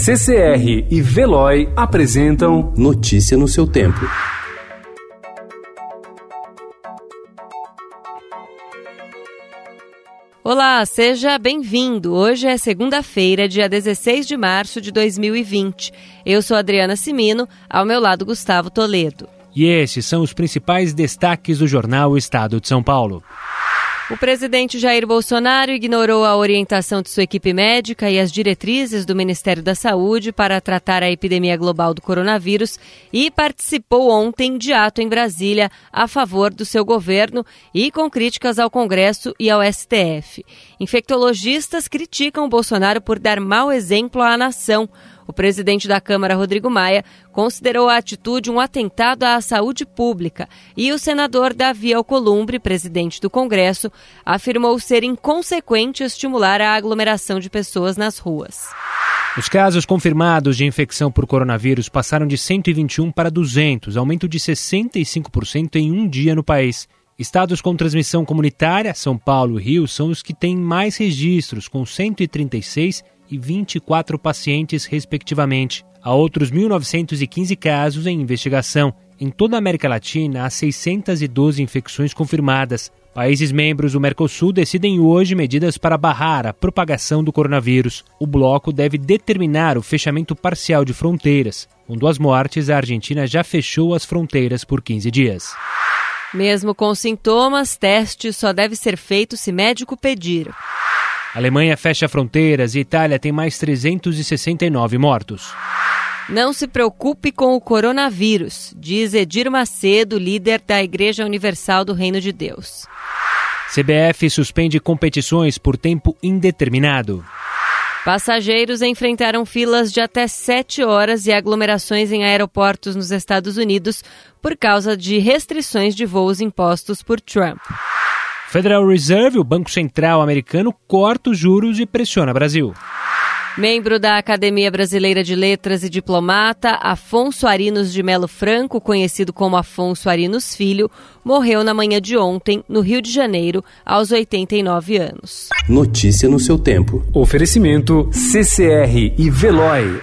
CCR e Veloy apresentam Notícia no seu tempo. Olá, seja bem-vindo. Hoje é segunda-feira, dia 16 de março de 2020. Eu sou Adriana Simino, ao meu lado Gustavo Toledo. E esses são os principais destaques do jornal Estado de São Paulo. O presidente Jair Bolsonaro ignorou a orientação de sua equipe médica e as diretrizes do Ministério da Saúde para tratar a epidemia global do coronavírus e participou ontem de ato em Brasília a favor do seu governo e com críticas ao Congresso e ao STF. Infectologistas criticam Bolsonaro por dar mau exemplo à nação. O presidente da Câmara, Rodrigo Maia, considerou a atitude um atentado à saúde pública e o senador Davi Alcolumbre, presidente do Congresso, afirmou ser inconsequente estimular a aglomeração de pessoas nas ruas. Os casos confirmados de infecção por coronavírus passaram de 121 para 200, aumento de 65% em um dia no país. Estados com transmissão comunitária, São Paulo e Rio, são os que têm mais registros, com 136 e 24 pacientes, respectivamente. Há outros 1.915 casos em investigação. Em toda a América Latina, há 612 infecções confirmadas. Países membros do Mercosul decidem hoje medidas para barrar a propagação do coronavírus. O bloco deve determinar o fechamento parcial de fronteiras. Com duas mortes, a Argentina já fechou as fronteiras por 15 dias. Mesmo com sintomas, teste só deve ser feito se médico pedir. Alemanha fecha fronteiras e Itália tem mais 369 mortos. Não se preocupe com o coronavírus, diz Edir Macedo, líder da Igreja Universal do Reino de Deus. CBF suspende competições por tempo indeterminado. Passageiros enfrentaram filas de até sete horas e aglomerações em aeroportos nos Estados Unidos por causa de restrições de voos impostos por Trump. Federal Reserve, o Banco Central americano, corta os juros e pressiona o Brasil. Membro da Academia Brasileira de Letras e diplomata, Afonso Arinos de Melo Franco, conhecido como Afonso Arinos Filho, morreu na manhã de ontem, no Rio de Janeiro, aos 89 anos. Notícia no seu tempo. Oferecimento CCR e Veloy.